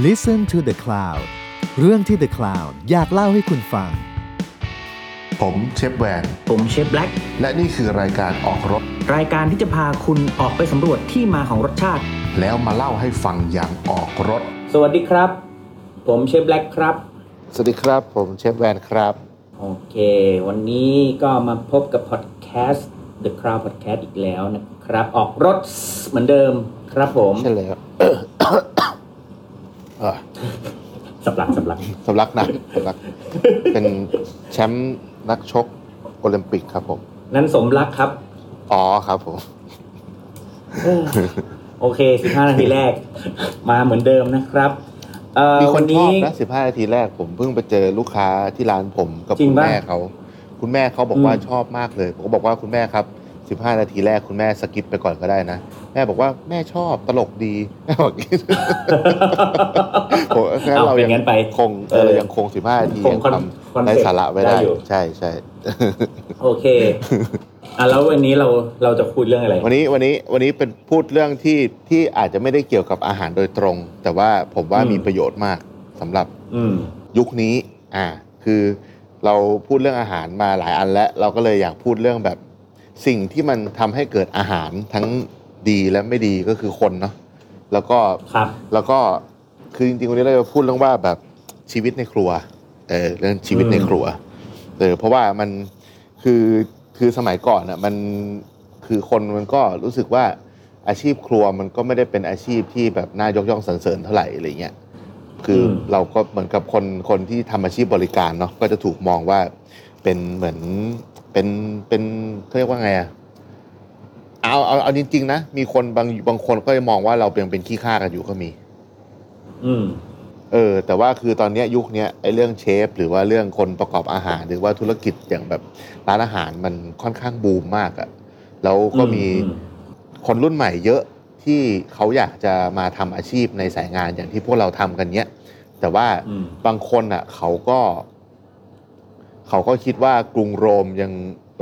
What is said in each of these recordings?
Listen to the Cloud เรื่องที่ The Cloud อยากเล่าให้คุณฟัง ผมเชฟแวน ผมเชฟแบล็กและนี่คือรายการออกรถ รายการที่จะพาคุณออกไปสำรวจที่มาของรสชาติ แล้วมาเล่าให้ฟังอย่างออกรถ สวัสดีครับ ผมเชฟแบล็กครับ สวัสดีครับ ผมเชฟแวนครับ โอเค วันนี้ก็มาพบกับพอดแคสต์ The Crowd Podcast อีกแล้วนะครับ ออกรถเหมือนเดิมครับผม ใช่แล้ว เออสับหลักสับหลักสำลักนะสำลัก เป็นแชมป์นักชกโอลิมปิกครับผม นั้นสมรักครับ อ๋อครับผมเออโอเค15นาทีแรก มาเหมือนเดิมนะครับเอ่อมีควันนชอนี้บนะสิบห้านาทีแรกผมเพิ่งไปเจอลูกค้าที่ร้านผมกับจริงคุณปะแม่เขา คุณแม่เขาบอกว่าอืมชอบมากเลย ผมก็บอกว่าคุณแม่ครับ สิบห้านาทีแรกคุณแม่ skip ไปก่อนก็ได้นะ แม่บอกว่าแม่ชอบตลกดีแม่บอกอย่างนี้ผมงั้นเอาเราเป็นยังงั้นไปคงเออเรายังคงสิบห้านาทีคงยัง concept ได้สาระไว้ได้ได้อยู่ใช่ใช่โอเคอะแล้ววันนี้เราเราจะคุยเรื่องอะไร วันนี้วันนี้วันนี้เป็นพูดเรื่องที่ที่อาจจะไม่ได้เกี่ยวกับอาหารโดยตรง แต่ว่าผมว่าอืมมีประโยชน์มากสำหรับอืมยุคนี้ อ่า คือเราพูดเรื่องอาหารมาหลายอันแล้ว เราก็เลยอยากพูดเรื่องแบบ สิ่งที่มันทำให้เกิดอาหารทั้งดีและไม่ดีก็คือคนเนาะแล้วก็ครับแล้วก็คือจริงๆวันนี้เราจะพูดเรื่องว่าแบบชีวิตในครัวเออเรื่องชีวิตในครัวเออเพราะว่ามันคือคือสมัยก่อนอะมันคือคนมันก็รู้สึกว่าอาชีพครัวมันก็ไม่ได้เป็นอาชีพที่แบบน่ายกย่องสรรเสริญเท่าไหร่อะไรเงี้ยคืออมเราก็เหมือนกับคนคนที่ทำอาชีพบริการเนาะก็จะถูกมองว่าเป็นเหมือน เป็นเป็นเขาเรียกว่าไงอะเอาเอาเอาจริงๆนะมีคนบางบางคนก็จะมองว่าเราเป็นเป็นขี้ข้ากันอยู่ก็มี อืม เออ แต่ว่าคือตอนเนี้ยยุคเนี้ยไอ้เรื่องเชฟ หรือว่าเรื่องคนประกอบอาหาร หรือว่าธุรกิจอย่างแบบร้านอาหารมันค่อนข้างบูมมากอะแล้วก็มีอืมคนรุ่นใหม่เยอะที่เขาอยากจะมาทำอาชีพในสายงานอย่างที่พวกเราทำกันเนี้ยแต่ว่าอืมบางคนอะเขาก็ เขาก็คิดว่ากรุงโรมยัง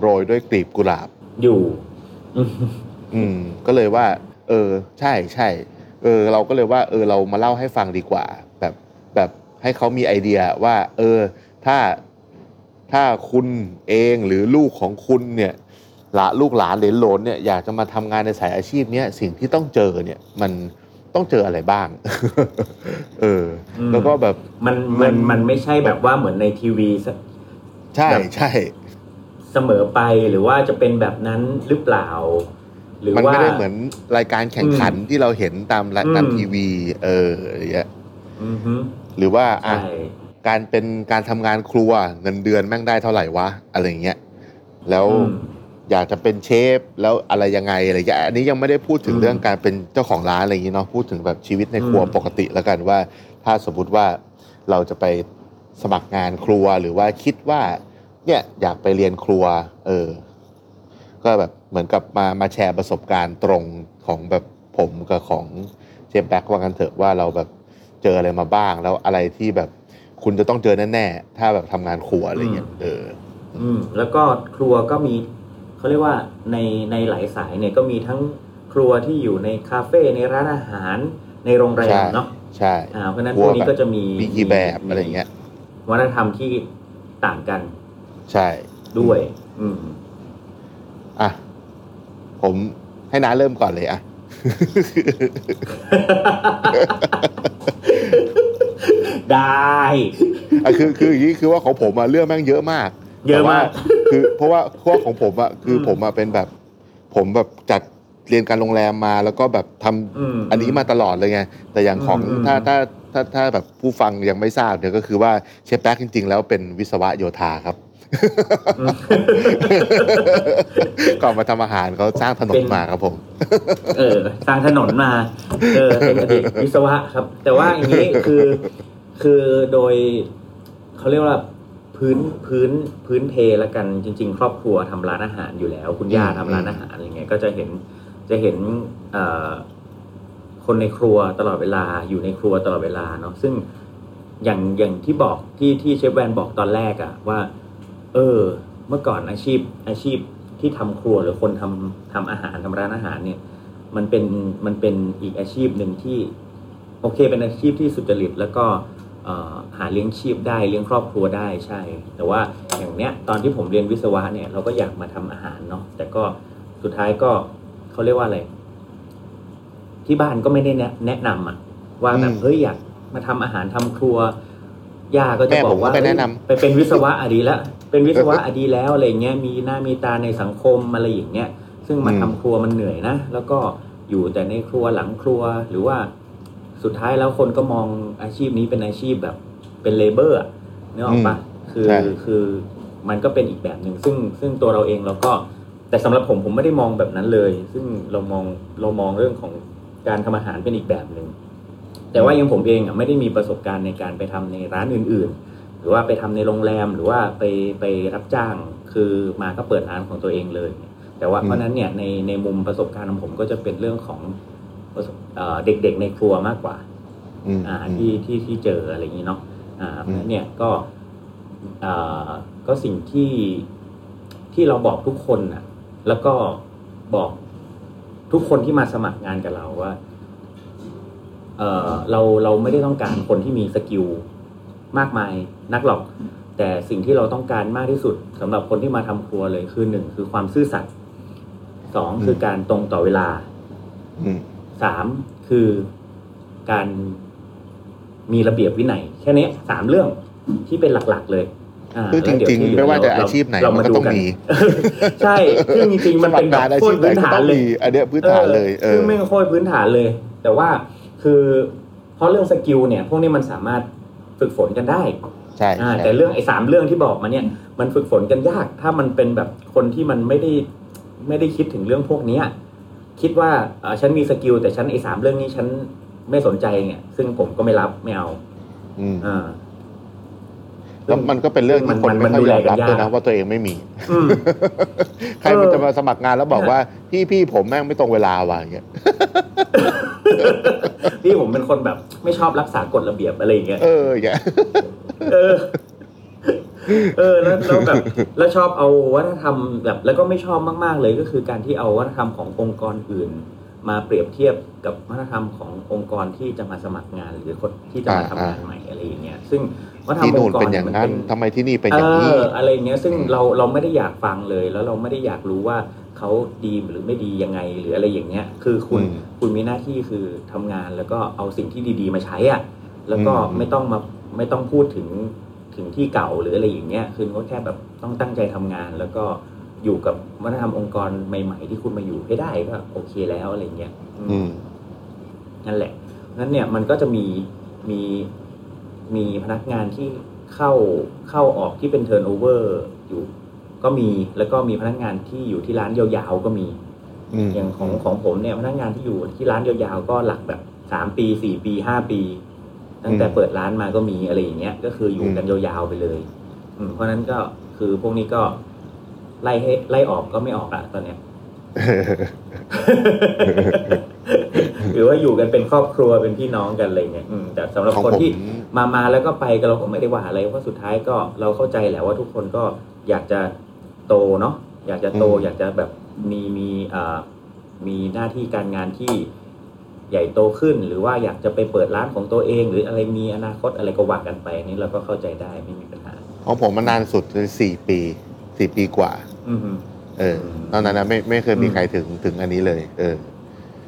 โรยด้วยกลีบกุหลาบ อยู่อืมอืม ก็เลยว่า เออ ใช่ใช่เออ เราก็เลยว่า เออ เรามาเล่าให้ฟังดีกว่า แบบแบบให้เขามีไอเดียว่า เออ ถ้าถ้าคุณเองหรือลูกของคุณเนี่ยหละลูกหลานเหลนโหลนเนี่ยอยากจะมาทำงานในสายอาชีพเนี้ยสิ่งที่ต้องเจอเนี่ย มันต้องเจออะไรบ้าง เออ แล้วก็แบบมันมันมันไม่ใช่แบบว่าเหมือนในทีวีซะ ใช่แบบใช่เสมอไปหรือว่าจะเป็นแบบนั้นหรือเปล่า หรือมันว่าไม่ได้เหมือนรายการแข่งขันที่เราเห็นตามรายการอืมทีวี เอออะไรเงี้ยอือฮึหรือว่าอะใช่การเป็นการทำงานครัวเงินเดือนแม่งได้เท่าไหร่วะอะไรเงี้ยแล้วอืมอยากจะเป็นเชฟแล้วอะไรยังไงอะไรเงี้ยอันนี้ยังไม่ได้พูดถึงอืมเรื่องการเป็นเจ้าของร้านอะไรอย่างงี้เนาะพูดถึงแบบชีวิตในครัวอืมปกติแล้วกันว่า ถ้าสมมติว่าเราจะไป สมัครงานครัวหรือว่าคิดว่าเนี่ยอยากไปเรียนครัว เออ ก็แบบเหมือนกับมามาแชร์ประสบการณ์ตรงของแบบผมกับของเจมแบ็กว่ากันเถอะว่าเราแบบเจออะไรมาบ้างแล้วอะไรที่แบบคุณจะต้องเจอแน่ๆถ้าแบบทำงานครัวอะไรเงี้ยเออ อืม แล้วก็ครัวก็มีเขาเรียกว่าในในหลายสายเนี่ยก็มีทั้งครัวที่อยู่ในคาเฟ่ในร้านอาหารในโรงแรใช่มเนาะใช่อ่าเพราะฉะนั้นคพรัววกนี้ก็จะมีมีกี่แบบอะไรเงี้ย วัฒนธรรมที่ต่างกันใช่ด้วย อืมอะผมให้น้าเริ่มก่อนเลยอะได้อะคือคืออย่างนี้คือว่าของผมอะเรื่องแม่งเยอะมาก เยอะมากแต่ว่คือเพราะว่าเพราะว่าของผมอะคืออมผมอะเป็นแบบ ผมแบบจากเรียนการโรงแรมมาแล้วก็แบบทำอืมอันนี้มาตลอดเลยไงแต่อย่างของอืมถ้าถ้า ถ้าถ้าแบบผู้ฟังยังไม่ทราบเนี่ยก็คือว่าเชฟแป๊กจริง ๆ แล้วเป็นวิศวะโยธาครับอืมก่อนมาทำอาหารเขาสร้างถนนมาครับผม เออ สร้างถนนมา เออเป็นอดีตวิศวะครับ แต่ว่าอย่างนี้คือ คือโดยเขาเรียกว่าพื้นพื้นพื้นเพละกันจริง ๆ ครอบครัวทำร้านอาหารอยู่แล้ว คุณย่าอืมทำร้านอาหารอะไรเงี้ยก็จะเห็นจะเห็นเอ่อ คนในครัวตลอดเวลาอยู่ในครัวตลอดเวลาเนาะซึ่งอย่างอย่างที่บอกที่ที่เชฟแวนบอกตอนแรกอะว่า เออ เมื่อก่อนอาชีพอาชีพที่ทำครัวหรือคนทำทำอาหารทำร้านอาหารเนี่ย มันเป็นมันเป็นอีกอาชีพหนึ่งที่ โอเค เป็นอาชีพที่สุจริตแล้วก็ออหาเลี้ยงชีพได้เลี้ยงครอบครัวได้ใช่ แต่ว่าอย่างเนี้ยตอนที่ผมเรียนวิศวะเนี่ยเราก็อยากมาทำอาหารเนาะแต่ก็สุดท้ายก็เขาเรียกว่าอะไร ที่บ้านก็ไม่ได้แนะแนะนำอะว่าแบบอืมเฮ้ยอยากมาทำอาหารทำครัวย่าก็จะแม่บอผมกก็ว่าไปแนะนำเฮ้ยไปเป็นวิศวะอะดีแล้วเป็นวิศวะอะดีแล้วอะไรเงี้ยมีหน้ามีตาในสังคมอะไรอย่างเงี้ยซึ่งมาอืมทำครัวมันเหนื่อยนะแล้วก็อยู่แต่ในครัวหลังครัวหรือว่าสุดท้ายแล้วคนก็มองอาชีพนี้เป็นอาชีพแบบเป็นเลเบอร์อะนึกออกปะคือใช่คือมันก็เป็นอีกแบบหนึ่งซึ่งซึ่งตัวเราเองเราก็แต่สำหรับผมผมไม่ได้มองแบบนั้นเลย ซึ่งเรามองเรามองเรื่องของ การทำอาหารเป็นอีกแบบหนึ่งแต่ว่าอยังผมเองอะไม่ได้มีประสบการณ์ในการไปทำในร้านอื่น ๆ หรือว่าไปทำในโรงแรมหรือว่าไปไปรับจ้างคือมาก็เปิดร้านของตัวเองเลย แต่ว่าอืมเพราะฉะนั้นเนี่ยในในมุมประสบการณ์ของผมก็จะเป็นเรื่องของประสบเอ่อเด็กๆในครัวมากกว่าอืมอ่าที่ที่ที่เจออะไรอย่างนี้เนาะอ่าเพราะฉะนั้นเนี่ยก็อ่าก็สิ่งที่ที่เราบอกทุกคนน่ะ แล้วก็บอก ทุกคนที่มาสมัครงานกับเราว่าเออเราเราไม่ได้ต้องการคนที่มีสกิลมากมายนักหรอก แต่สิ่งที่เราต้องการมากที่สุดสำหรับคนที่มาทำครัวเลยคือหนึ่งคือความซื่อสัตย์สองคือการตรงต่อเวลาอืมสามคือการมีระเบียบวินัยแค่นี้สามเรื่องที่เป็นหลักๆเลยา คือจแล้วเดี๋ยวริงที่เหๆลืไม่ว่าจะเอาชีพไหนเรามันก็ต้องดูมี ใช่ซึ่งจริงๆ มันเป็นแบบสมัครงานอาโคชีตพรไหนพื้นก็ฐาต้นองเลยมีอันเนี้ยพื้นฐานเลยเอซึ่องไม่โคตรพื้นฐานเลย แต่ว่าคือเพราะเรื่องสกิลเนี่ย พวกนี้มันสามารถฝึกฝนกันได้ใช่อ่าใช่แต่เรื่องไอ้สามเรื่องที่บอกมาเนี่ย มันฝึกฝนกันยาก ถ้ามันเป็นแบบคนที่มันไม่ได้ไม่ได้คิดถึงเรื่องพวกเนี้ยคิดว่าเอ่อฉันมีสกิลแต่ฉันไอ้สามเรื่องนี้ฉันไม่สนใจเนี่ยซึ่งผมก็ไม่รับไม่เอาอืมอ่า แล้วมันก็เป็นเรื่องที่คนมันไม่ค่อยยอมรับมันดูแลกันยากด้วยนะว่าตัวเองไม่มีอืมใครมันเออจะมาสมัครงานแล้วบอกว่า พี่พี่ผมแม่งไม่ตรงเวลาว่ะอย่างเงี้ยพี่ผมเป็นคนแบบ ไม่ชอบรักษากฎระเบียบอะไรอย่างเงี้ยเอออย่างเงี้ยเออเออแล้วแล้วแบบแล้วชอบเอาวัฒนธรรมแบบ แล้วก็ไม่ชอบมาก ๆ เลยก็คือการที่เอาวัฒนธรรมขององค์กรอื่น มาเปรียบเทียบกับวัฒนธรรมขององค์กรที่จะมาสมัครงานหรือคนที่จะมาทำงานใหม่อะไรอย่างเงี้ยซึ่ง วัฒนธรรที่มอนู่งนค์กรเป็นอย่างมันั้นทำไมที่นี่เป็นอย่างเอนี้ออะไรอย่างเงี้ยซึ่งอืมเราเราไม่ได้อยากฟังเลย แล้วเราไม่ได้อยากรู้ว่าเขาดีหรือไม่ดียังไงหรืออะไรอย่างเงี้ย คือคุณอืมคุณมีหน้าที่คือทำงานแล้วก็เอาสิ่งที่ดีๆมาใช้อะแล้วก็อืมไม่ต้องมาไม่ต้องพูดถึงถึงที่เก่าหรืออะไรอย่างเงี้ยคือก็แค่แบบต้องตั้งใจทำงาน แล้วก็อยู่กับวัฒนธรรมองค์กรใหม่ ๆ ที่คุณมาอยู่ให้ได้ก็โอเคแล้วอะไรเงี้ยอืมอืมนั่นแหละนั้นเนี่ยมันก็จะมีมี มีพนักงานที่เข้าเข้าออกที่เป็น turnover อยู่ ก็มีแล้วก็มีพนักงานที่อยู่ที่ร้านยาวๆก็มีอืมอย่างของของผมเนี่ยพนักงานที่อยู่ที่ร้านยาวๆก็หลักแบบสามปีสี่ปีห้าปี ตั้งแต่เปิดร้านมาก็มีอะไรอย่างเงี้ยก็คืออยู่กันยาวๆไปเลย อืมเพราะฉะนั้นก็คือพวกนี้ก็ไล่ให้ไล่ออกก็ไม่ออกอะตอนเนี้ย หรือว่าอยู่กันเป็นครอบครัวเป็นพี่น้องกันอะไรเงี้ยอืมแต่สำหรับของคนผมที่มามาแล้วก็ไปก็เราก็ไม่ได้ว่าอะไรเพราะสุดท้ายก็เราเข้าใจแหละว่าทุกคนก็อยากจะโตเนาะอยากจะโตอยากจะแบบมีมีอ่ามีหน้าที่การงานที่ใหญ่โตขึ้น หรือว่าอยากจะไปเปิดร้านของตัวเอง หรืออะไรมีอนาคตอะไรก็ว่ากันไปนี่เราก็เข้าใจได้ไม่มีปัญหาของผมมันนานสุดเลยสี่ปีสี่ปีกว่าอืมฮึเออตอนนั้นนะไม่ไม่เคยมีอืมใครถึงถึงอันนี้เลย เออ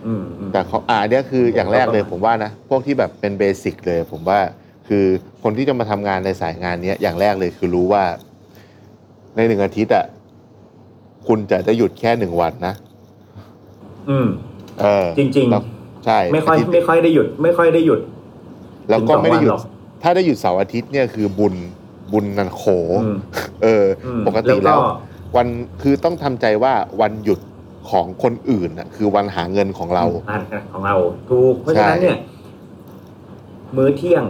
อืมอืม แต่เขาอ่าอันเนี้ยคืออย่างแรกเลยก็ประมาณผมว่านะ พวกที่แบบเป็นเบสิกเลย ผมว่าคือคนที่จะมาทำงานในสายงานเนี้ยอย่างแรกเลยคือรู้ว่า ในหนึ่งอาทิตย์อะคุณจะได้หยุดแค่หนึ่งวันนะอืม เออจริงแล้วใช่ๆไม่ค่อยาทิตไม่ค่อยได้หยุด ไม่ค่อยได้หยุด แล้วก็ไม่ได้หยุถึงสดองวันหรอก ถ้าได้หยุดเสาร์อาทิตย์เนี่ยคือบุญบุญนันโข อืม เอออมปกติแล้วก็ วันคือต้องทำใจว่าวันหยุด ของคนอื่นน่ะคือวันหาเงินของเราอ่านของเราถูกเพราะฉะนั้นใช่เนี่ย มื้อเที่ยง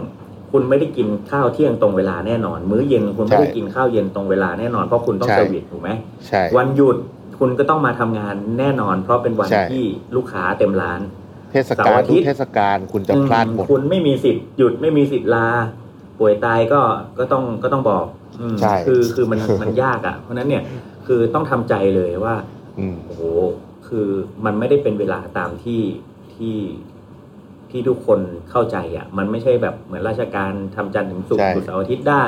คุณไม่ได้กินข้าวเที่ยงตรงเวลาแน่นอน มื้อเย็นคุณไม่ได้กินข้าวเย็นตรงเวลาแน่นอนเพราะคุณต้องเซอร์วิสถูกไหมใช่วันหยุดคุณก็ต้องมาทำงานแน่นอน เพราะเป็นวันใช่ที่ลูกค้าเต็มร้าน เทศเสาการ์ลอาทิทุตกย์เทศกาลคุณจะพลาดหมดคุณไม่มีสิทธิ์หยุดไม่มีสิทธิ์ลา ป่วยตายก็ก็ต้องก็ต้องบอกอืมใช่คือคือมันมันยากอะ เพราะฉะนั้นเนี่ยคือต้องทำใจเลยว่า อืม โอ้โห คือมันไม่ได้เป็นเวลาตามที่ที่ทที่ทุกคนเข้าใจอะ มันไม่ใช่แบบเหมือนราชการทำจันทร์ถึงศุกใช่ร์ศุกร์เสาร์อาทิตย์ได้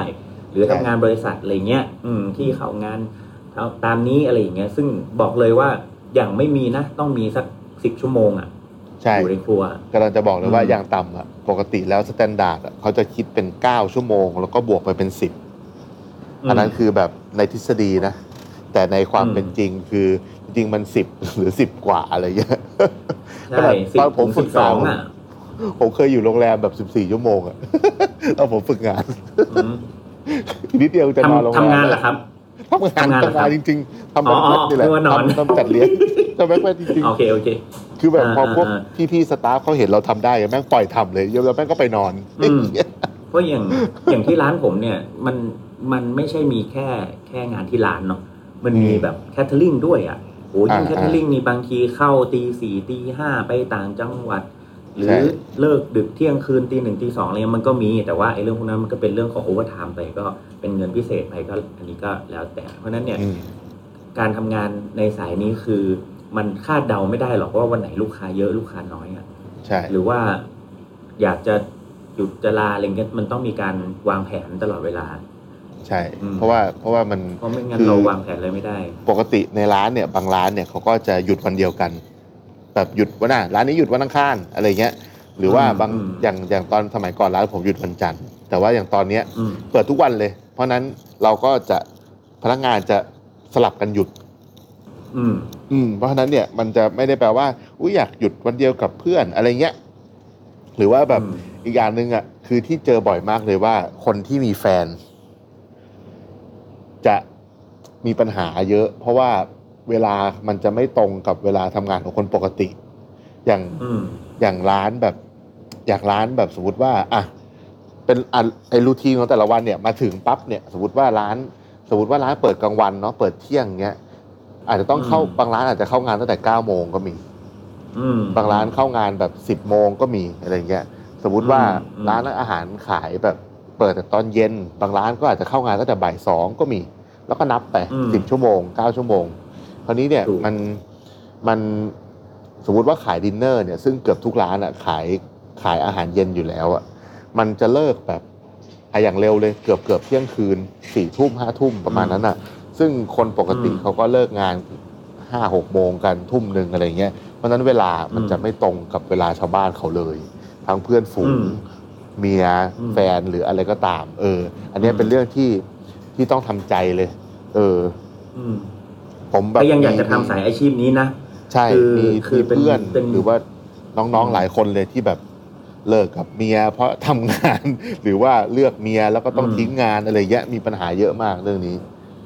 หรือใช่ ทำงานบริษัทอะไรเงี้ย อืม ที่เข้างานเอาตามนี้อะไรอย่างเงี้ย ซึ่งบอกเลยว่าอย่างไม่มีนะ ต้องมีสักสิบชั่วโมงอะใช่ อยู่ในครัว กำลังจะบอกเลยว่าอืม อย่างต่ำอะปกติแล้ว standard อะเขาจะคิดเป็นเก้าชั่วโมง แล้วก็บวกไปเป็นสิบอันนั้นคือแบบในทฤษฎีนะ แต่ในความอืมเป็นจริงคือจริงๆมันสิบหรือสิบกว่าอะไรเงี้ยใช่สิบตอนผมถึงฝึสิกบสองงานอะผมเคยอยู่โรงแรมแบบสิบสี่ชั่วโมงอะตอนผมฝึกงานอืมอีกนิดเดียวจะนอนโรงทำแรมทำงานเหรอครับทำงานทำงานเหรอทำงานจริง ๆทำแบ็คอ๋อแพ็คนี่แหละนึกว่านอนทำทำจัดเลี้ยงทำแบ็คแพ็คจริงโอเคโอเคๆคือแบบพออ่าพวกอ่าพี่ๆสตาฟเขาเห็นเราทำได้แม่งปล่อยทำเลยแล้วแม่งก็ไปนอนอืมเพราะอย่างอย่างที่ร้านผมเนี่ยมันมันไม่ใช่มีแค่แค่งานที่ร้านเนาะ มันมีอืมแบบ catering ด้วยอะโอ้ยยิ่งอ่า catering นี่บางทีเข้าตีสี่ตีห้าไปต่างจังหวัด หรืใช่เลิกดึกเที่ยงคืนตีหนึ่งตีสองอะไรเงี้ยมันก็มี แต่ว่าไอ้เรื่องพวกนั้นมันก็เป็นเรื่องของ overtime ไปก็เป็นเงินพิเศษไปก็อันนี้ก็แล้วแต่เพราะฉะนั้นเนี่ยอืมการทำงานในสายนี้คือมันคาดเดาไม่ได้หรอกว่าวันไหนลูกค้าเยอะลูกค้าน้อยอะใช่หรือว่าอยากจะหยุดจะลาอะไรเงี้ยมันต้องมีการวางแผนตลอดเวลา ใช่ อืม เพราะว่าเพราะว่ามันเพราะไม่งั้นคือเราวางแผนเลยไม่ได้ ปกติในร้านเนี่ยบางร้านเนี่ยเขาก็จะหยุดวันเดียวกัน แบบหยุดวันน่ะร้านนี้หยุดวันอังคารอะไรเงี้ยหรือว่าอืมบางอืม อย่างอย่างตอนสมัยก่อนร้านผมหยุดวันจันทร์แต่ว่าอย่างตอนเนี้ย อืม เปิดทุกวันเลย เพราะฉะนั้นเราก็จะพนักงานจะสลับกันหยุด อืม อืมเพราะฉะนั้นเนี่ยมันจะไม่ได้แปลว่าอุ้ยอยากหยุดวันเดียวกับเพื่อนอะไรเงี้ยหรือว่าแบบอืม อีกอย่างหนึ่งอะคือที่เจอบ่อยมากเลยว่าคนที่มีแฟน จะมีปัญหาเยอะ เพราะว่าเวลามันจะไม่ตรงกับเวลาทำงานของคนปกติ อย่างอืมอย่างร้านแบบ อย่างร้านแบบสมมติว่าอะเป็นอันไอรูทีนของแต่ละวันเนี่ยมาถึงปั๊บเนี่ย สมมติว่าร้าน สมมติว่าร้านเปิดกลางวันเนาะเปิดเที่ยงเงี้ยอาจจะต้องเข้าอืมบางร้านอาจจะเข้างานตั้งแต่เก้าโมงก็มีอืมบางร้านเข้างานแบบสิบโมงก็มีอะไรเงี้ย สมมุติว่าอืมอืมร้านอาหารขายแบบ เปิดแต่ตอนเย็น บางร้านก็อาจจะเข้างานตั้งแต่บ่ายสองก็มี แล้วก็นับไปสิบชั่วโมงเก้าชั่วโมง คราวนี้เนี่ยถูกมันมันสมมุติว่าขายดินเนอร์เนี่ยซึ่งเกือบทุกร้านอะขายขายอาหารเย็นอยู่แล้วอะมันจะเลิกแบบอะอย่างเร็วเลยเกือบเกือบเที่ยงคืนสี่ทุ่มห้าทุ่มประมาณนั้นอะซึ่งคนปกติเขาก็เลิกงานห้าหกโมงกันทุ่มหนึ่งอะไรเงี้ยเพราะฉะนั้นเวลามันจะไม่ตรงกับเวลาชาวบ้านเขาเลย ทั้งเพื่อนฝูงอืม เมียอืม แฟนหรืออะไรก็ตาม เออ อันเนี้ยอืมเป็นเรื่องที่ที่ต้องทำใจเลย เออ อืมผมแบบถ้ายังอยากจะมีทำสายอาชีพนี้นะ ใช่คือมีคือมีเป็นเพื่อนเป็น หรือว่าน้องอืมๆหลายคนเลยที่แบบเลิกกับเมีย เพราะทำงาน หรือว่าเลือกเมียแล้วก็ต้องทิ้งงานอะไรเงี้ยมีปัญหาเยอะมากเรื่องนี้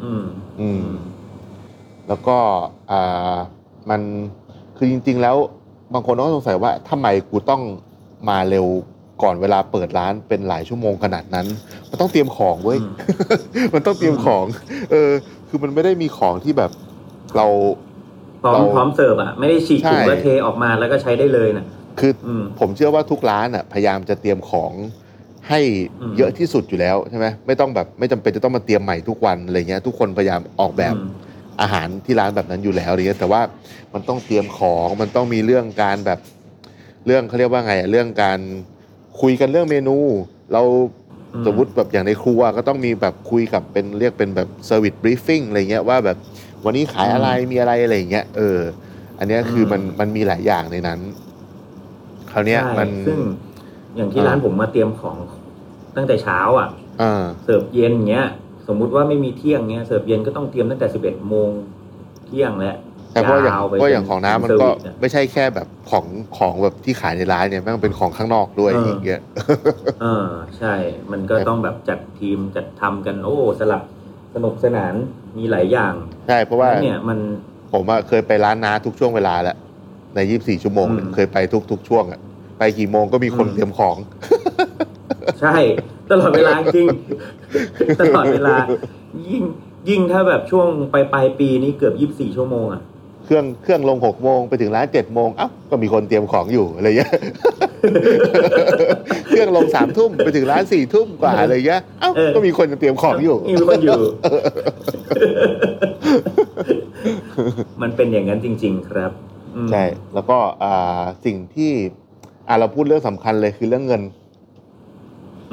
อืม อืม แล้วก็อ่ามันคือจริง ๆ แล้วบางคนก็สงสัยว่าทำไมกูต้องมาเร็ว ก่อนเวลาเปิดร้านเป็นหลายชั่วโมงขนาดนั้น มันต้องเตรียมของเว้ยอืมมันต้องเตรียมของ เออ คือมันไม่ได้มีของที่แบบเราพร้อมเราพร้อมเสิร์ฟอะ ไม่ได้ฉีกถุงใช่แล้วเทออกมาแล้วก็ใช้ได้เลยนะคืออมผมเชื่อว่าทุกร้านอะ พยายามจะเตรียมของให้อืมเยอะที่สุดอยู่แล้วใช่ไหมไม่ต้องแบบไม่จำเป็นจะต้องมาเตรียมใหม่ทุกวันอะไรเงี้ย ทุกคนพยายามออกแบบอืมอาหารที่ร้านแบบนั้นอยู่แล้วอะไรเงี้ยแต่ว่ามันต้องเตรียมของมันต้องมีเรื่องการแบบเรื่องเขาเรียกว่าไงอะเรื่องการ คุยกันเรื่องเมนู เราอืมสมมุติแบบอย่างในครัวก็ต้องมีแบบคุยกับเป็นเรียกเป็นแบบเซอร์วิสบรีฟิ้งอะไรเงี้ยว่าแบบวันนี้ขายอะไรมีอะไรอะไรอย่างเงี้ยเออ อันเนี้ยคือมันมันมีหลายอย่างในนั้นคราวเนี้ยใช่มันซึ่งอย่างที่อ่าร้านผมมาเตรียมของตั้งแต่เช้าอะอ่าเสิร์ฟเย็นเงี้ย สมมุติว่าไม่มีเที่ยงเงี้ยเสิร์ฟเย็นก็ต้องเตรียมตั้งแต่สิบเอ็ดโมงเที่ยงแล้ว แต่เพราะอย่างยวไปเพราะอย่างของน้ำมันก็ service อะไม่ใช่แค่แบบของของแบบที่ขายในร้านเนี่ยแม่งเป็นของข้างนอกด้วยเออออย่างเงี้ยเออใช่ มันก็ต้องแบบจัดทีมจัดทำกันโอ้สลับสนุกสนานมีหลายอย่างใช่เพราะว่าเนี่ยมันผมอะเคยไปร้านน้าทุกช่วงเวลาแล้วใน24ชั่วโมงเนี่ยอืมเคยไปทุกทุกช่วงอะไปกี่โมงก็มีคนอืมเตรียมของ ใช่ ตลอดเวลาจริง ตลอดเวลา ยิ่งยิ่งถ้าแบบช่วงปลายปลายปีนี้เกือบยี่สิบสี่ชั่วโมงอะ เครื่องเครื่องลงหกโมงไปถึงร้านเจ็ดโมงเอ้าก็มีคนเตรียมของอยู่อะไรเงี้ยเครื่องลงสามทุ่มไปถึงร้านสี่ทุ่มกว่าอะไรเงี้ยเอ้าเออก็มีคนเตรียมของอยู่มีคนอยู่ มันเป็นอย่างนั้นจริง ๆ ครับอืมใช่แล้วก็อ่าสิ่งที่อ่าเราพูดเรื่องสำคัญเลยคือเรื่องเงิน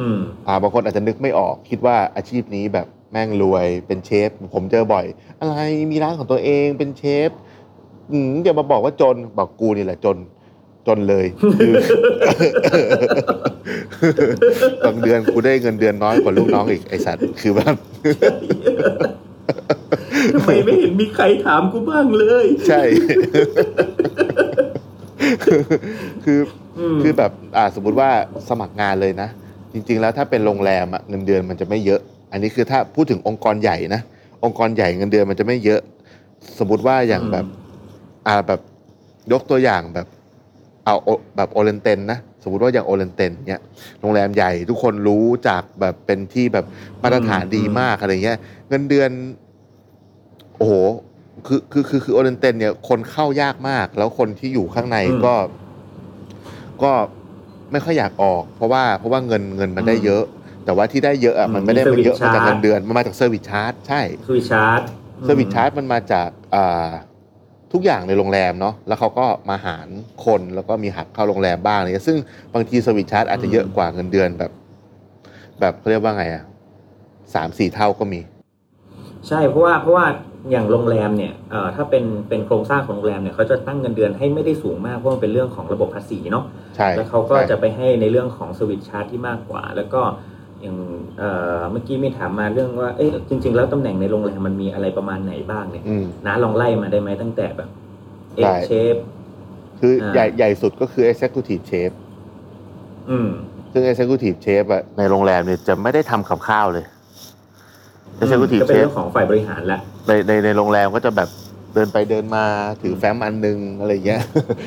อืมอ่าบางคนอาจจะนึกไม่ออก คิดว่าอาชีพนี้แบบแม่งรวยเป็นเชฟ ผมเจอบ่อย อะไรมีร้านของตัวเองเป็นเชฟ อืมอย่ามาบอกว่าจนบอกกูนี่แหละจน จนเลยคือ บางเดือนกูได้เงินเดือนน้อยกว่าลูกน้องอีกไอสัตว์คือแบบ ทำไมไม่เห็นมีใครถามกูบ้างเลย ใช่ คืออืม คือแบบอ่าสมมุติว่าสมัครงานเลยนะ จริง ๆ แล้วถ้าเป็นโรงแรมอะเงินเดือนมันจะไม่เยอะ อันนี้คือถ้าพูดถึงองค์กรใหญ่นะ องค์กรใหญ่เงินเดือนมันจะไม่เยอะ สมมติว่าอย่างแบบ อ่าแบบยกตัวอย่างแบบเอาโอแบบโอเรียนเต็ลนะสมมติว่าอย่างโอเรียนเต็ลเนี้ยโรงแรมใหญ่ทุกคนรู้จักแบบเป็นที่แบบมาตรฐานดีมากอะไรเงี้ยเงินเดือน โอ้โหคือคือคือคือโอเรียนเต็ลเนี่ยคนเข้ายากมาก แล้วคนที่อยู่ข้างในอืมก็ ก็ไม่ค่อยอยากออก เพราะว่าเพราะว่าเงินเงินมันได้เยอะ แต่ว่าที่ได้เยอะอะอืมมันไม่ได้มีมันเยอะ service มาจาก charge เงินเดือนมันมาจาก service charge ใช่service charge service charge มันมาจากอ่า ทุกอย่างในโรงแรมเนาะแล้วเขาก็มาหารคนแล้วก็มีหักเข้าโรงแรมบ้างอะไรเงี้ยซึ่งบางที service charge อาจจะเยอะกว่าเงินเดือนแบบ แบบเขาเรียกว่าไงอะสามสี่เท่าก็มี ใช่เพราะว่าเพราะว่าอย่างโรงแรมเนี่ยเอ่อถ้าเป็นเป็นโครงสร้างของโรงแรมเนี่ยเขาจะตั้งเงินเดือนให้ไม่ได้สูงมากเพราะมันเป็นเรื่องของระบบภาษีเนาะใช่แล้วเขาก็ใช่จะไปให้ในเรื่องของ service charge ที่มากกว่า แล้วก็ อย่างเอ่อเมื่อกี้มีถามมาเรื่องว่าเอ๊ะจริง ๆ แล้วตำแหน่งในโรงแรมมันมีอะไรประมาณไหนบ้างเนี่ยอืมน้าลองไล่มาได้ไหมตั้งแต่แบบเอ็ได้เชฟคืออาใหญ่ใหญ่สุดก็คือ executive chef อืมซึ่ง executive chef อะในโรงแรมเนี่ยจะไม่ได้ทำกับข้าวเลย executive ก็เป็น chef เรื่องของฝ่ายบริหารละในในในโรงแรมก็จะแบบเดินไปเดินมาถือแฟ้มอันนึงอะไรเงี้ย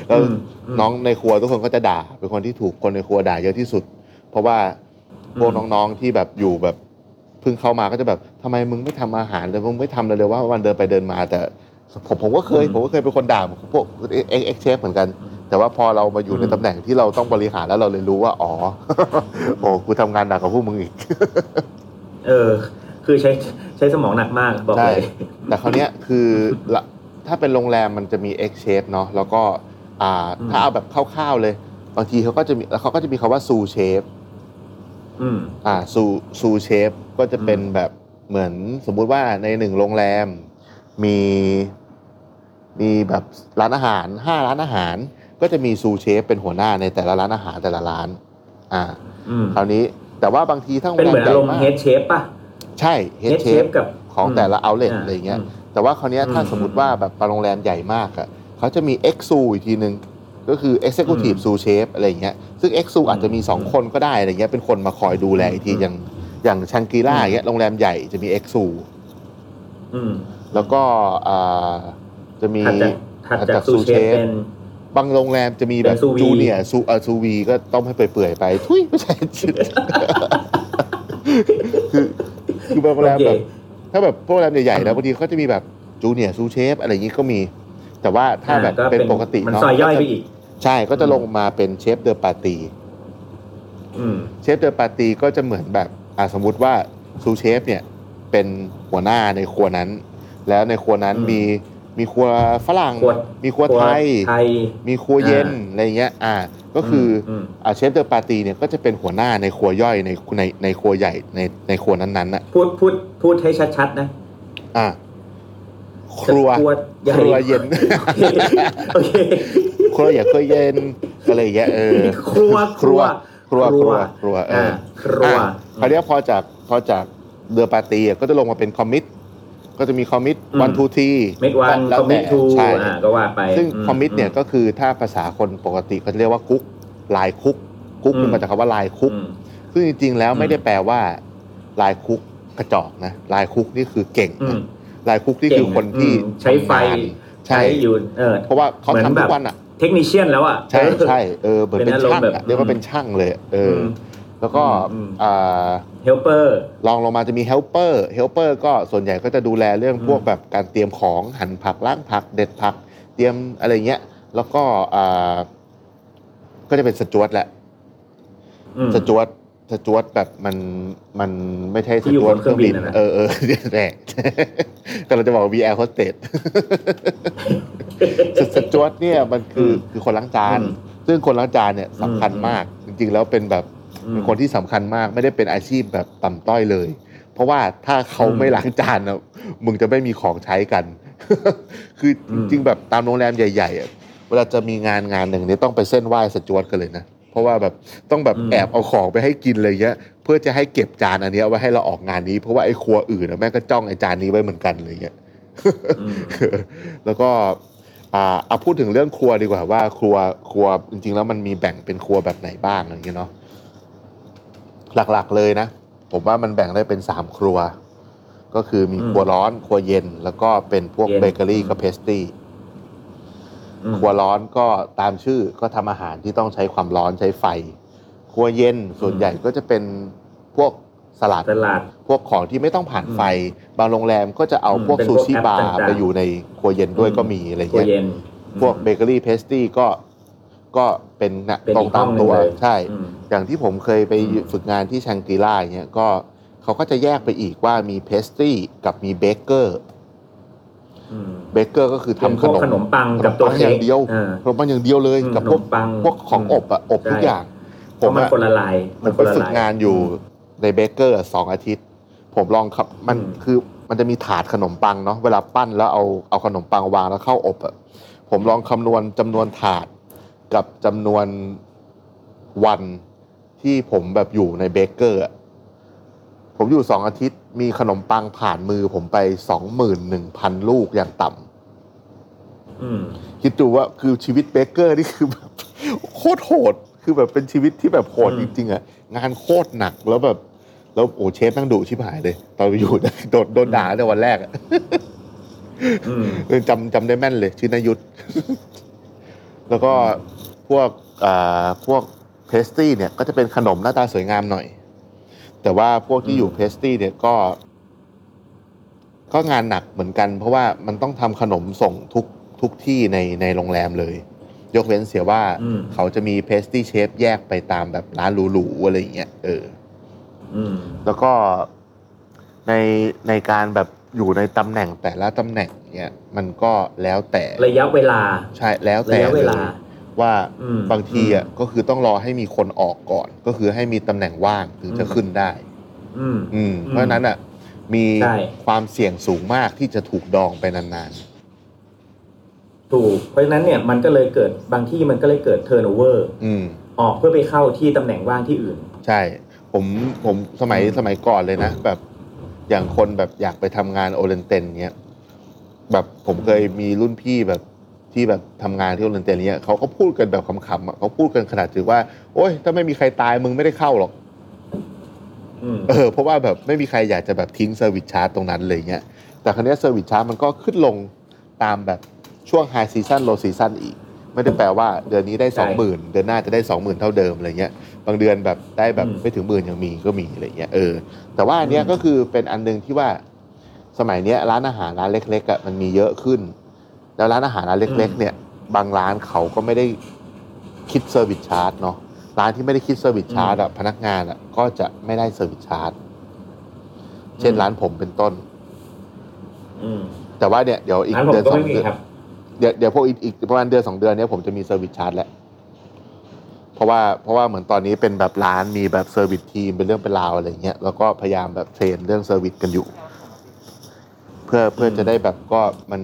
แล้วอืมอืมน้องในครัวทุกคนก็จะด่า เป็นคนที่ถูกคนในครัวด่าเยอะที่สุด เพราะว่า พวกอืมน้องๆที่แบบอยู่แบบเพิ่งเข้ามาก็จะแบบทำไมมึงไม่ทำอาหารเลยมึงไม่ทำเลยเลยว่าวันเดินไปเดินมา แต่ผมผมก็เคย ผมก็เคยเป็นคนด่าพวกเอ็กเอ็กเชฟเหมือนกัน แต่ว่าพอเรามาอยู่ในตำแหน่งที่เราต้องบริหารแล้วเราเลยรู้ว่า อ๋อโอ้กูทำงานหนักกว่าพวกมึงอีก เออ คือใช้ใช้สมองหนักมากบอกใช่เลยแต่คราวเนี้ยคือละถ้าเป็นโรงแรมมันจะมี X shape เนาะแล้วก็ อ่าอืมถ้าเอาแบบคร่าวๆเลยบางทีเขาก็จะมีแล้วเขาก็จะมีคำว่า Su shape อืมอ่า Su Su shape ก็จะเป็นอืมแบบเหมือนสมมุติว่าในหนึ่งโรงแรม มี มีแบบร้านอาหารห้าร้านอาหาร ก็จะมีซูเชฟเป็นหัวหน้าในแต่ละร้านอาหารแต่ละร้าน อ่าอืมคราวนี้แต่ว่าบางทีถ้าโรงเป็นแรเหมมือนใหอาญ่รมณ์มากเฮดเชฟป่ะ ใช่เฮด head เช chef ฟกับของอืมแต่ละเอาเล t อ่าอะไรเงี้ยอืมแต่ว่าคราวเนี้ยถ้าอืมสมมติว่าแบบไปโรงแรมใหญ่มากอะเขาจะมี e x u อีกทีหนึ่ง ก็คือ Executive อืม Sous Chef อะไรเงี้ยซึ่ง e x u อาจจะมีอืม2คนก็ได้อะไรเงี้ยเป็นคนมาคอยดูแลอีกทีอืมอย่างอย่างชังกีล่าอืมอย่างเงี้ยโรงแรมใหญ่จะมี e x u อืมแล้วก็อ่าจะมีถัดจากถัดจากซูเชฟเป็นบางโรงแรมจะมีแบบเป็น sous vide จูเนียซูอ่าซูวีก็ต้มให้เปื่อยๆไป ทุยไม่ใช่คือคือบางโรงแรมโอเคแบบถ้าแบบพวกโรงแรมใหญ่ๆนะบางทีเขาจะมีแบบ junior sous chef อะไรอย่างนี้ก็มี แต่ว่าถ้าแบบอ่เป็นปกติมันเนาะซอยย่อยไปก็จะอีก ใช่ก็จะลงมาเป็น chef de partie อืม chef de partie ก็จะเหมือนแบบอ่าสมมุติว่า sous chef เนี่ยเป็นหัวหน้าในครัวนั้น แล้วในครัวนั้นอืมมีมีครัวฝรั่งครัวมีครัวไทยไทย มีครัวเย็นอ่าอะไรเงี้ย อ่า ก็คืออืมอ่า chef de partie เนี่ยก็จะเป็นหัวหน้าในครัวย่อยในในในครัวใหญ่ในในครัวนั้นๆน่ะ พูดพูดพูดให้ชัดๆนะ อ่าครัวครัวใหญ่ครัวเย็นโอเค ครัวอย่าเคยเย็นอะไรอย่างเงี้ยเออครัวครัวครัวครัวครัวเออ่าอครัวอะคราวเนี้ยพอจากพอจากเดอปาร์ตีก็จะลงมาเป็นคอมมิตก็จะมีคอมมิตอืมวันทูทีเมดวันคอมมิตทูใช่อ่าก็ว่าไป ซึ่งคอมมิตเนี่ยก็คือถ้าภาษาคนปกติเขาจะเรียกว่ากุ๊กline cook กุ๊กอืมมันมาจากคำว่า line cook อืมซึ่งจริง ๆ แล้วอืมไม่ได้แปลว่า line cook กระจอกนะ line cook นี่คือเก่งนะอืม line cook นี่คือคนที่อืมใช้ไฟทำงานใช้ใช่อยู่เออเพราะว่าเขาเหมือนทำแบทุกวันอะ technician แล้วอะใช่ใช่เออเหมือนเป็นเป็นอารมณ์ช่างแบบอะเรียกว่าเป็นช่างเลยเอออมแล้วก็อืมอ่าเฮลเปอร์ลองลงมาจะมี helper helper ก็ส่วนใหญ่ก็จะดูแลเรื่องอืมพวกแบบการเตรียมของหั่นผักล้างผัก เด็ดผัก เตรียมอะไรเงี้ย แล้วก็อ่าก็จะเป็น steward แหละอืม steward steward แบบมันมันไม่ใช่สที่อยู่บนเครื่องบินอะนะเออเออแน่แต่เราจะบอกวีแอร์โฮสเตส steward เนี่ยมันคืออืมคือคนล้างจานอืมซึ่งคนล้างจานเนี่ยสำคัญอืมมาก จริง ๆ แล้วเป็นแบบอืมเป็นคนที่สำคัญมากไม่ได้เป็นอาชีพแบบต่ำต้อยเลย เพราะว่าถ้าเขาอืมไม่ล้างจานนะมึงจะไม่มีของใช้กัน คืออมจริง ๆ แบบตามโรงแรมใหญ่ๆอะเวลาจะมีงานงานหนึ่งเนี่ยต้องไปเส้นไหว้สจวตกันเลยนะ เพราะว่าแบบต้องแบบแอบเอาของไปให้กินเลยเงี้ยเพื่อจะให้เก็บจานอันเนี้ยไว้ให้เราออกงานนี้เพราะว่าไอ้ครัวอื่นนะแม่งก็จ้องไอ้จานนี้ไว้เหมือนกันเลยเงี้ยอืมแล้วก็อ่าเอาพูดถึงเรื่องครัวดีกว่าว่า ครัวครัวจริงๆ แล้วมันมีแบ่งเป็นครัวแบบไหนบ้างอะไรอย่างเงี้ยเนาะหลักๆเลยนะ ผมว่ามันแบ่งได้เป็นสามครัว ก็คือมีอืมครัวร้อนครัวเย็น แล้วก็เป็นพวกเย็นเบเกอรี่อืมกับ pastry อืม ครัวร้อนก็ตามชื่อก็ทำอาหารที่ต้องใช้ความร้อนใช้ไฟ ครัวเย็นส่วนใหญ่ก็จะเป็นพวกสลัดตลาดพวกของที่ไม่ต้องผ่านอืมไฟ บางโรงแรมก็จะเอาอืมพวกเป็นซูพวกชิแอปบาร์ต่างๆไปอยู่ในครัวเย็นด้วยก็มีอะไรครัวเงี้ยเย็นพวกเบเกอรี่ pastry ก็ก็เป็นนะเป็นตรงอีกห้ตาอมงหนึ่งตัวเลยใช่อืมอย่างที่ผมเคยไปอืมฝึกงานที่ชังกรีล่าอย่างเงี้ยก็เขาก็จะแยกไปอีกว่ามีเพสตรีกับมีเบเกอร์อืม เบเกอร์ก็คือเป็นทำพขวกนมขนมปังกับตัวขนมปังอเค้ย่ากงเดียวออขนมปังอย่างเดียวเลยอืมกับพวกขนมปังพวกของอบอะอบทุกใช่อย่างเพราะมันอะคนละลายผมไปคนละฝึกลายงานอยู่ในเบเกอร์สองอาทิตย์ ผมลองขับมันอืมคือมันจะมีถาดขนมปังเนาะเวลาปั้นแล้วเอาเอาขนมปังวางแล้วเข้าอบอะผมลองคำนวณจำนวนถาดกับจำนวนวันที่ผมแบบอยู่ในเบเกอร์อะ ผมอยู่สองอาทิตย์มีขนมปังผ่านมือผมไปสองหมื่นหนึ่งพันลูกอย่างต่ำอืมคิดดูว่าคือชีวิตเบเกอร์นี่คือแบบโคตรโหด คือแบบเป็นชีวิตที่แบบโหดอืจมริง ๆอะงานโคตรหนักแล้วแบบ แล้วโอ้เชฟนั่งดุชิบหายเลย ตอนไปอยู่โดนโดนด่าตั้งแต่วันแรกอะอืมเออจำจำได้แม่นเลย ชื่อนายุทธแล้วก็พวกอ่าพวก pastry เนี่ย ก็จะเป็นขนมหน้าตาสวยงามหน่อย แต่ว่าพวกที่อยู่อืม pastry เนี่ยก็ ก็งานหนักเหมือนกัน เพราะว่ามันต้องทำขนมส่งทุกทุกที่ในในโรงแรมเลย ยกเว้นเสียว่าอืมเขาจะมี pastry chef แยกไปตามแบบร้านหรูๆอะไรอย่างเงี้ยเอออืมแล้วก็ในในการแบบอยู่ในตำแหน่งแต่ละตำแหน่งเนี่ยมันก็แล้วแต่ระยะเวลา ใช่แล้วแต่ระยะเวลาย ว่าอืมบางทีอะก็คือต้องรอให้มีคนออกก่อน ก็คือให้มีตำแหน่งว่างถึงจะอืมขึ้นได้อืมอืมเพราะฉะนั้นอะ มีใช่ ความเสี่ยงสูงมากที่จะถูกดองไปนานถูก เพราะฉะนั้นเนี่ยมันก็เลยเกิดบางที่มันก็เลยเกิด turnover ๆอืม ออกเพื่อไปเข้าที่ตำแหน่งว่างที่อื่น ใช่ ผมผมสมัยอืมสมัยก่อนเลยนะ แบบอย่างคนแบบอยากไปทำงาน Oriental เนี้ยแบบผมเคยมีรุ่นพี่แบบ ที่แบบทำงานที่ Oriental เนี้ยเขาก็พูดกันแบบขำๆอะเขาพูดกันขนาดถึงว่า โอ้ยถ้าไม่มีใครตายมึงไม่ได้เข้าหรอกอืมเออเพราะว่าแบบไม่มีใครอยากจะแบบทิ้ง service charge ตรงนั้นเลยเงี้ยแต่คราวนี้ service charge มันก็ขึ้นลงตามแบบช่วง high season low season อีก ไม่ได้แปลว่าเดือนนี้ได้ใช่สองหมื่นเดือนหน้าจะได้สองหมื่นเท่าเดิมอะไรเงี้ยบางเดือนแบบได้แบบอืมไม่ถึงหมื่นยังมีก็มีอะไรเงี้ยเออแต่ว่าอันเนี้ยอืมก็คือเป็นอันหนึ่งที่ว่าสมัยเนี้ยร้านอาหารร้านเล็กๆอะมันมีเยอะขึ้น แล้วร้านอาหารร้านเล็ก ๆ เนี่ย บางร้านเขาก็ไม่ได้คิด service charge เนาะร้านที่ไม่ได้คิด service charge อะพนักงานอะก็จะไม่ได้ service charge เช่นร้านผมเป็นต้นอืมแต่ว่าเนี่ยเดี๋ยวอีกร้านผมเดือนสองเดือนก็ไม่มีครับเดี๋ยวเดี๋ยวพวกอีกอีกประมาณเดือนสองเดือนเนี้ยผมจะมี service charge แล้วเพราะว่าเพราะว่าเหมือนตอนนี้เป็นแบบร้านมีแบบ service team เป็นเรื่องเป็นราวอะไรเงี้ยแล้วก็พยายามแบบ train เรื่อง service กันอยู่ เพื่อเพื่อจะได้แบบก็มัน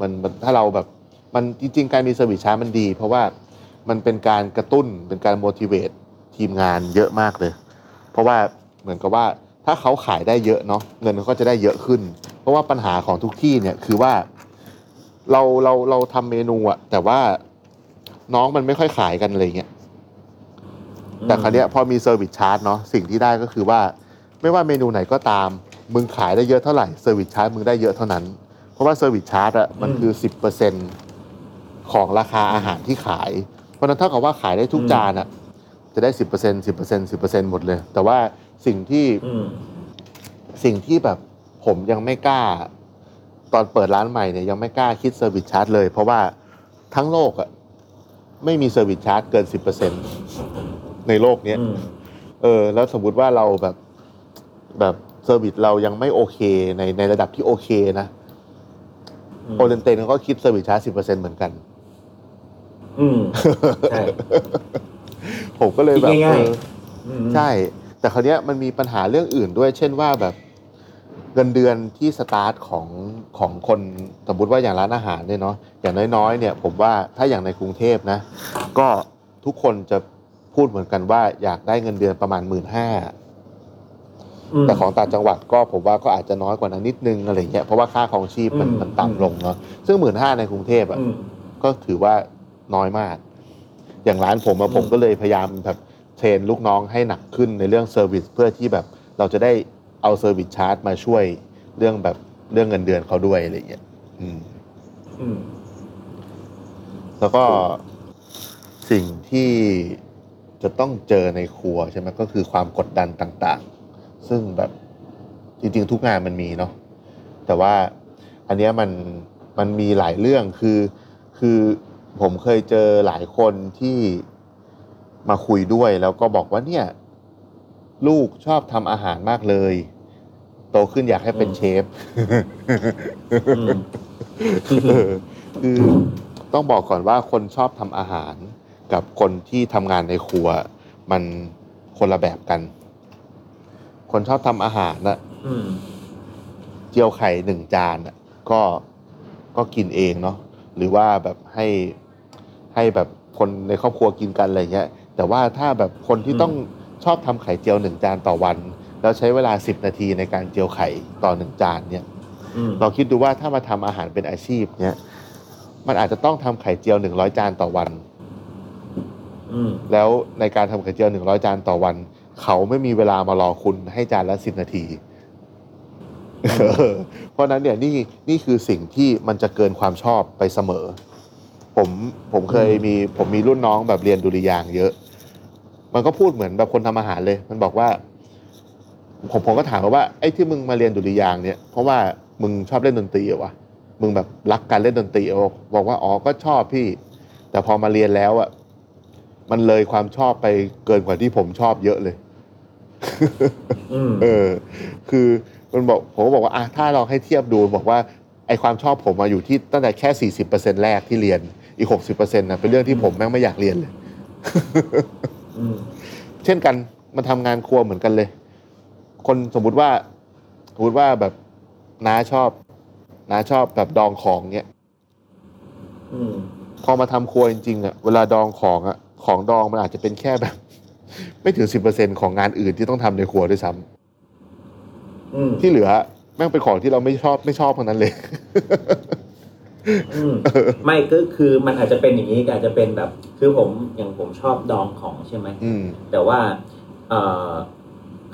มันมันถ้าเราแบบมันจริง ๆ การมี service charge มันดี เพราะว่ามันเป็นการกระตุ้นเป็นการ motivate ทีมงานเยอะมากเลย เพราะว่าเหมือนกับว่าถ้าเขาขายได้เยอะเนาะเงินเขาก็จะได้เยอะขึ้น เพราะว่าปัญหาของทุกที่เนี่ยคือว่าเราเราเราทำเมนูอะแต่ว่าน้องมันไม่ค่อยขายกันอะไรเงี้ยแต่คราวเนี้ยพอมี service charge เนาะสิ่งที่ได้ก็คือว่า ไม่ว่าเมนูไหนก็ตาม มึงขายได้เยอะเท่าไหร่ service charge มึงได้เยอะเท่านั้น เพราะว่า service charge อะมันคือสิบเปอร์เซ็นต์ของราคาอาหารที่ขาย เพราะฉะนั้นเท่ากับว่าขายได้ทุกอืมจานอะจะได้สิบเปอร์เซ็นต์สิบเปอร์เซ็นต์สิบเปอร์เซ็นต์หมดเลย แต่ว่าสิ่งที่อืมสิ่งที่แบบผมยังไม่กล้า ตอนเปิดร้านใหม่เนี่ยยังไม่กล้าคิด service charge เลย เพราะว่าทั้งโลกอะไม่มี service charge เกินสิบเปอร์เซ็นต์ในโลกเนี้ยอืมเออ แล้วสมมติว่าเราแบบแบบ service เรายังไม่โอเคในในระดับที่โอเคนะอืม Oriental ก็คิด service charge สิบเปอร์เซ็นต์เหมือนกัน อืมใช่ผมก็เลยแบบคิดง่ายๆเอออืมใช่ แต่คราวเนี้ยมันมีปัญหาเรื่องอื่นด้วย เช่นว่าแบบเงินเดือนที่สตาร์ทของของคนสมมติว่าอย่างร้านอาหารเนี่ยเนาะอย่างน้อยๆเนี่ย ผมว่าถ้าอย่างในกรุงเทพนะ ก็ทุกคนจะพูดเหมือนกันว่าอยากได้เงินเดือนประมาณหมื่นห้าม แต่ของต่างจังหวัดก็ผมว่าก็อาจจะน้อยกว่านั้นนิดนึงอะไรเงี้ยเพราะว่าค่าครองชีพมันอืมมันต่ำลงเนาะซึ่งหมื่นห้าในกรุงเทพอะอืมก็ถือว่าน้อยมาก อย่างร้านผมอะอืมผมก็เลยพยายามแบบ train ลูกน้องให้หนักขึ้นในเรื่อง service เพื่อที่แบบเราจะได้เอา service charge มาช่วยเรื่องแบบเรื่องเงินเดือนเขาด้วยอะไรเงี้ยอืมอืมแล้วก็สิ่งที่จะต้องเจอในครัวใช่ไหมก็คือความกดดันต่าง ๆ ซึ่งแบบจริงๆ ทุกงานมันมีเนาะแต่ว่าอันเนี้ยมันมันมีหลายเรื่องคือคือผมเคยเจอหลายคนที่มาคุยด้วยแล้วก็บอกว่าเนี่ย ลูกชอบทำอาหารมากเลย โตขึ้นอยากให้เป็นอืมเชฟอืมเออคือต้องบอกก่อนว่าคนชอบทำอาหารกับคนที่ทำงานในครัว มันคนละแบบกัน คนชอบทำอาหารนะอืม เจียวไข่หนึ่งจานน่ะก็ก็กินเองเนาะหรือว่าแบบให้ให้แบบคนในครอบครัวกินกันอะไรเงี้ย แต่ว่าถ้าแบบคนที่อืม ต้องชอบทำไข่เจียวหนึ่งจานต่อวัน แล้วใช้เวลาสิบนาทีในการเจียวไข่ต่อหนึ่งจานเนี่ย อืม เราคิดดูว่าถ้ามาทำอาหารเป็นอาชีพเนี่ยมันอาจจะต้องทำไข่เจียวหนึ่งร้อยจานต่อวัน อืม แล้วในการทำไข่เจียวหนึ่งร้อยจานต่อวัน เขาไม่มีเวลามารอคุณให้จานละสิบนาที เพราะนั้นเนี่ยนี่นี่คือสิ่งที่มันจะเกินความชอบไปเสมอ ผมผมเคยมีผมมีรุ่นน้องแบบเรียนดุริยางเยอะ มันก็พูดเหมือนแบบคนทำอาหารเลย มันบอกว่า ผมผมก็ถามว่าไอ้ที่มึงมาเรียนดุริยางเนี่ยเพราะว่ามึงชอบเล่นดนตรีเหรอวะมึงแบบรักการเล่นดนตรีบอกว่าอ๋อก็ชอบพี่ แต่พอมาเรียนแล้วอะมันเลยความชอบไปเกินกว่าที่ผมชอบเยอะเลย เออ คือมันบอกผมก็บอกว่าอะถ้าลองให้เทียบดูบอกว่าไอความชอบผมมาอยู่ที่ตั้งแต่แค่สี่สิบเปอร์เซ็นแรกที่เรียนอีกหกสิบเปอร์เซ็นต์นะเป็นเรื่องที่ผมแม่งไม่อยากเรียนเลยอืมเช่นกันมันทำงานครัวเหมือนกันเลย คนสมมุติว่าสมมติว่าแบบน้าชอบน้าชอบแบบดองของเนี้ยอืมพอมาทำครัวจริงๆอะ เวลาดองของอะ ของดองมันอาจจะเป็นแค่แบบ ไม่ถึงสิบเปอร์เซ็นของงานอื่นที่ต้องทำในครัวด้วยซ้ำอืมที่เหลือแม่งเป็นของที่เราไม่ชอบไม่ชอบทั้งนั้นเลยอืมไม่ก็คือมันอาจจะเป็นอย่างนี้ก็อาจจะเป็นแบบ คือผมอย่างผมชอบดองของใช่ไหมอืมแต่ว่าเออ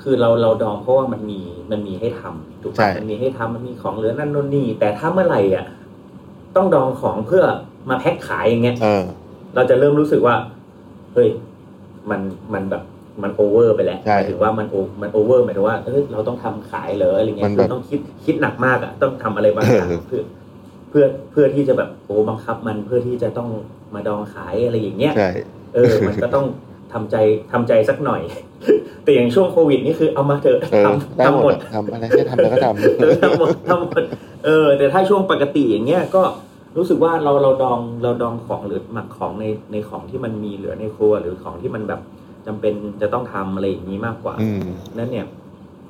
คือเราเราดองเพราะว่ามันมีมันมีให้ทำถูกใช่ปะมันมีให้ทำมันมีของเหลือนั่นโน่นนี่แต่ถ้าเมื่อไหร่อะ ต้องดองของเพื่อมาแพ็คขายอย่างเงี้ยเออเราจะเริ่มรู้สึกว่าเฮ้ย มันมันแบบมัน over ไปแล้วใช่หมายถึงว่ามันโอมัน over หมายถึงว่าเอ้ยเราต้องทำขายเหรออะไรเงี้ยมันคืแบอบต้องคิดคิดหนักมากอะต้องทำอะไรบางอย่างเออเพื่อเพื่อเพื่อที่จะแบบโอ้บังคับมันเพื่อที่จะต้องมาดองขายอะไรอย่างเงี้ยใช่เออ มันก็ต้องทำใจทำใจสักหน่อย แต่อย่างช่วงโควิดนี่คือเอามาเถอะเออทำได้หทำมหมดดอะทำอะไรให้ทำแล้วก็ทเออทำหมดทำหมดเออ แต่ถ้าช่วงปกติอย่างเงี้ยก็ รู้สึกว่าเราเราดองเราดองของหรือหมักของในในของที่มันมีเหลือในครัว หรือของที่มันแบบจำเป็นจะต้องทำอะไรอย่างนี้มากกว่าำอืมนั้นเนี่ย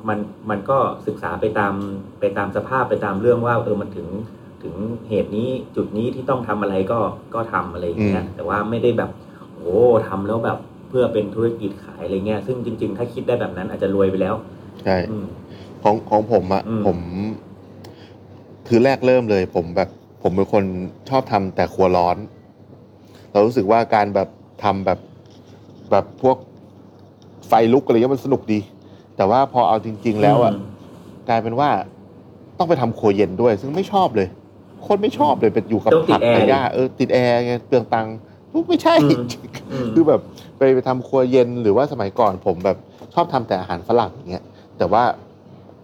มันมันก็ศึกษาไปตามไปตามสภาพไปตามเรื่องว่าเออมันถึงถึงเหตุนี้จุดนี้ที่ต้องทำอะไรก็ก็ทำอะไรอย่างเงี้ยอืมแต่ว่าไม่ได้แบบโอ้ทำแล้วแบบเพื่อเป็นธุรกิจขายอะไรเงี้ยซึ่งจริง ๆ ถ้าคิดได้แบบนั้นอาจจะรวยไปแล้วใช่อืมของของผมอะอืมผม คือแรกเริ่มเลย ผมแบบ ผมเป็นคนชอบทำแต่ครัวร้อน เรารู้สึกว่าการแบบทำแบบแบบพวกไฟลุกอะไรเงี้ยมันสนุกดี แต่ว่าพอเอาจริง ๆ แล้วอะมกลายเป็นว่าต้องไปทำครัวเย็นด้วย ซึ่งไม่ชอบเลย คนไม่ชอบเลยเป็นอยู่กับต้องติดผักแอร์กับหญ้าเออติดแอร์ไงเปลืองตังค์ไม่ใช่อืมอืมคือแบบไปไปทำครัวเย็นหรือว่าสมัยก่อนผมแบบชอบทำแต่อาหารฝรั่งอย่างเงี้ยแต่ว่า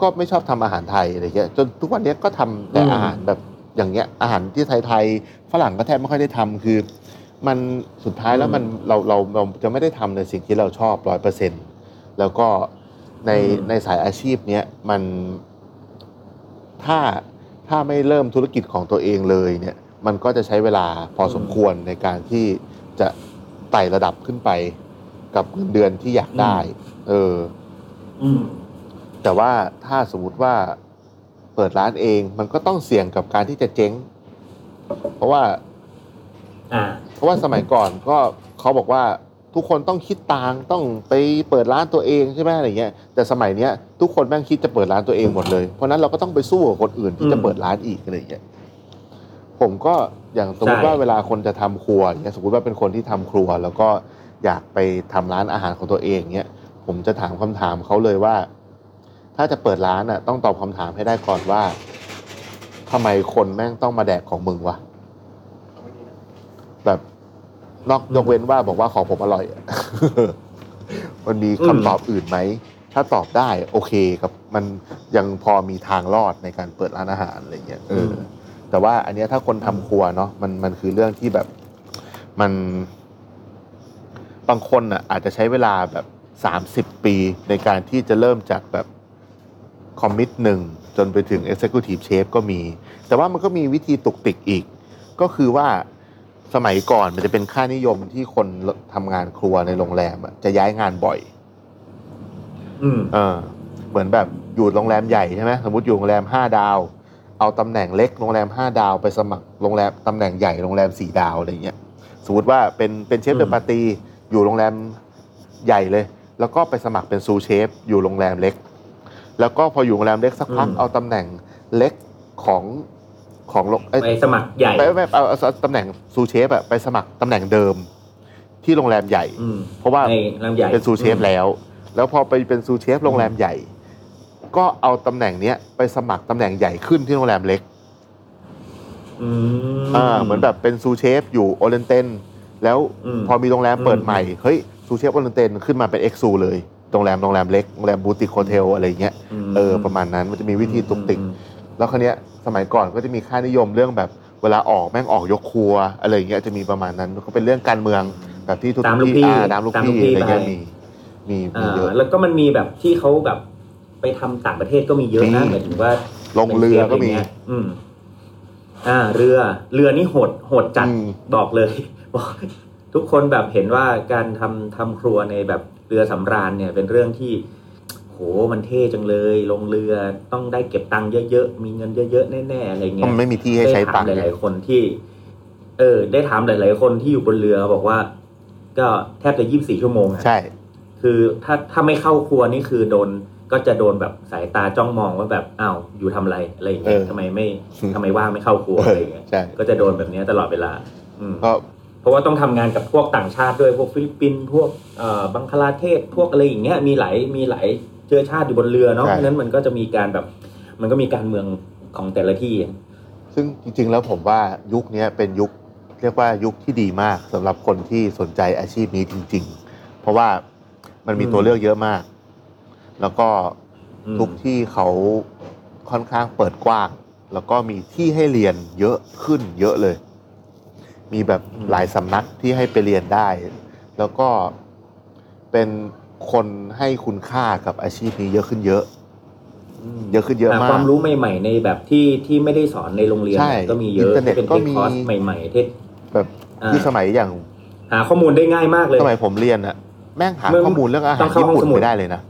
ก็ไม่ชอบทำอาหารไทยอะไรเงี้ยจนทุกวันเนี้ยก็ทำแต่อืมอาหารแบบ อย่างเงี้ยอาหารที่ไทยๆฝรั่งก็แทบไม่ค่อยได้ทำคือ มันสุดท้ายแล้วมันเราเราเราจะไม่ได้ทำในสิ่งที่เราชอบร้อยเปอร์เซ็นแล้วก็ในอืมในสายอาชีพเนี้ยมันถ้าถ้าไม่เริ่มธุรกิจของตัวเองเลยเนี่ยมันก็จะใช้เวลาพอสมควรในการที่จะไต่ระดับขึ้นไปกับเงินเดือนที่อยากได้ เอออืมแต่ว่าถ้าสมมุติว่า เปิดร้านเอง มันก็ต้องเสี่ยงกับการที่จะเจ๊ง เพราะว่าอ่าเพราะว่าสมัยก่อนก็เขาบอกว่าทุกคนต้องคิดตังค์ต้องไปเปิดร้านตัวเองใช่ไหมอะไรเงี้ยแต่สมัยเนี้ยทุกคนแม่งคิดจะเปิดร้านตัวเองหมดเลย เพราะฉะนั้นเราก็ต้องไปสู้กับคนอื่นที่จะอืมเปิดร้านอีกอะไรเงี้ยผมก็อย่างสมมติใช่ว่าเวลาคนจะทำครัวอย่างเงี้ยสมมติว่าเป็นคนที่ทำครัว แล้วก็อยากไปทำร้านอาหารของตัวเองเงี้ยผมจะถามคำถามเขาเลยว่า ถ้าจะเปิดร้านอะต้องตอบคำถามให้ได้ก่อนว่าทำไมคนแม่งต้องมาแดกของมึงวะแบบนอกยกเว้นว่าบอกว่าของผมอร่อยอะมันมีคำตอบอื่นไหม ถ้าตอบได้โอเคกับมันยังพอมีทางรอดในการเปิดร้านอาหารอะไรเงี้ยเอออมแต่ว่าอันเนี้ยถ้าคนทำครัวเนาะมันมันคือเรื่องที่แบบมัน บางคนอะอาจจะใช้เวลาแบบสามสิบปีในการที่จะเริ่มจากแบบ คอมมิตหนึ่งจนไปถึง Executive Chef ก็มี แต่ว่ามันก็มีวิธีตุกติกอีก ก็คือว่าสมัยก่อนมันจะเป็นค่านิยมที่คนทำงานครัวในโรงแรมอะจะย้ายงานบ่อยอืมเออ เหมือนแบบอยู่โรงแรมใหญ่ใช่ไหมสมมติอยู่โรงแรมห้าดาว เอาตำแหน่งเล็กโรงแรมห้าดาวไปสมัครโรงแรมตำแหน่งใหญ่โรงแรมสี่ดาวอะไรเงี้ยสมมติว่าเป็นเป็นเชฟอืมเดอะปาร์ตี้อยู่โรงแรมใหญ่เลย แล้วก็ไปสมัครเป็นซูเชฟอยู่โรงแรมเล็ก แล้วก็พออยู่โรงแรมเล็กสักพักเอาตำแหน่งเล็กของของโรงเอ้ยไปสมัครใหญ่ไปไปเอาเอาเอาตำแหน่ง sous chef อะไปสมัครตำแหน่งเดิม ที่โรงแรมใหญ่อืมเพราะว่าในลำใหญ่เป็น sous chef แล้ว แล้วพอไปเป็น sous chef โรงแรมใหญ่ ก็เอาตำแหน่งเนี้ยไปสมัครตำแหน่งใหญ่ขึ้นที่โรงแรมเล็กอืมอ่าเหมือนแบบเป็น sous chef อยู่ Oriental แล้วอืมพอมีโรงแรมเปิดอืมใหม่เฮ้ยsous chef Oriental ขึ้นมาเป็น exec เลย โรงแรมโรงแรมเล็กโรงแรม boutique hotel อะไรเงี้ยเออประมาณนั้นมันจะมีวิธีตุกติกอืมแล้วคราวเนี้ยสมัยก่อนก็จะมีค่านิยมเรื่องแบบเวลาออกแม่งออกยกครัวอะไรอย่างเงี้ยจะมีประมาณนั้นก็เป็นเรื่องการเมืองแบบที่ทุกตามลูกที่พี่อ่าตามลูกตามลูพี่กพี่อะไรเงี้ยไปมีมีมีอ่าเยอะแล้วก็มันมีแบบที่เขาแบบไปทำต่างประเทศก็มีเยอะนะมีหมายถึงว่าลงเรือก็มีป็นชฟะไงี้ยอืมอ่า เรือเรือนี่โหดโหดจัดอืมบอกเลยบอกทุกคนแบบเห็นว่าการทำทำครัวในแบบ เรือสำราญเนี่ยเป็นเรื่องที่โหมันเท่จังเลย ลงเรือต้องได้เก็บตังค์เยอะๆ มีเงินเยอะๆ แน่ๆ อะไรเพเงี้ราะยมันไม่มีที่ให้ใช้ตังค์ได้ถามหไงลายๆคนที่ เออ ได้ถามหลาย ๆ คนที่อยู่บนเรือบอกว่า ก็แทบจะยี่สิบสี่ชั่วโมงอะใช่ คือถ้าถ้าไม่เข้าครัวนี่คือโดนก็จะโดนแบบสายตาจ้องมองว่าแบบอ้าวอยู่ทำอะไรอะไรอย่างเงี้ยเออทำไมไม่ทำไมว่างไม่เข้าครัวอะไรอย่างเงี้ยใช่ก็จะโดนแบบเนี้ยตลอดเวลาอืมก็ เพราะว่าต้องทำงานกับพวกต่างชาติด้วยพวกฟิลิปปินส์พวกเอ่อบังคลาเทศพวกอะไรอย่างเงี้ยมีหลายมีหลายเชื้อชาติอยู่บนเรือเนาะใช่เพราะฉะนั้นมันก็จะมีการแบบมันก็มีการเมืองของแต่ละที่ ซึ่งจริงๆแล้วผมว่ายุคเนี้ยเป็นยุคเรียกว่ายุคที่ดีมากสำหรับคนที่สนใจอาชีพนี้จริง ๆ เพราะว่ามันมีอืมตัวเลือกเยอะมาก แล้วก็อืมทุกที่เขาค่อนข้างเปิดกว้าง แล้วก็มีที่ให้เรียนเยอะขึ้นเยอะเลย มีแบบหลายสำนักที่ให้ไปเรียนได้ แล้วก็เป็นคนให้คุณค่ากับอาชีพนี้เยอะขึ้นเยอะเยอะขึ้นเยอะหามากความรู้ใหม่ ๆ ในแบบที่ที่ไม่ได้สอนในโรงเรียนใช่ก็มีเยอิอะนเทอร์เน็ตเป็นก็เทคมีคอร์สใหม่ๆที่แบบอ่าที่สมัยอย่าง หาข้อมูลได้ง่ายมากเลยสมัยผมเรียนอะแม่งหาเมืองข้อมูลเรื่องอาหาต้รองเข้าญี่ปุ่นห้องสมุดไม่ได้เลยนะ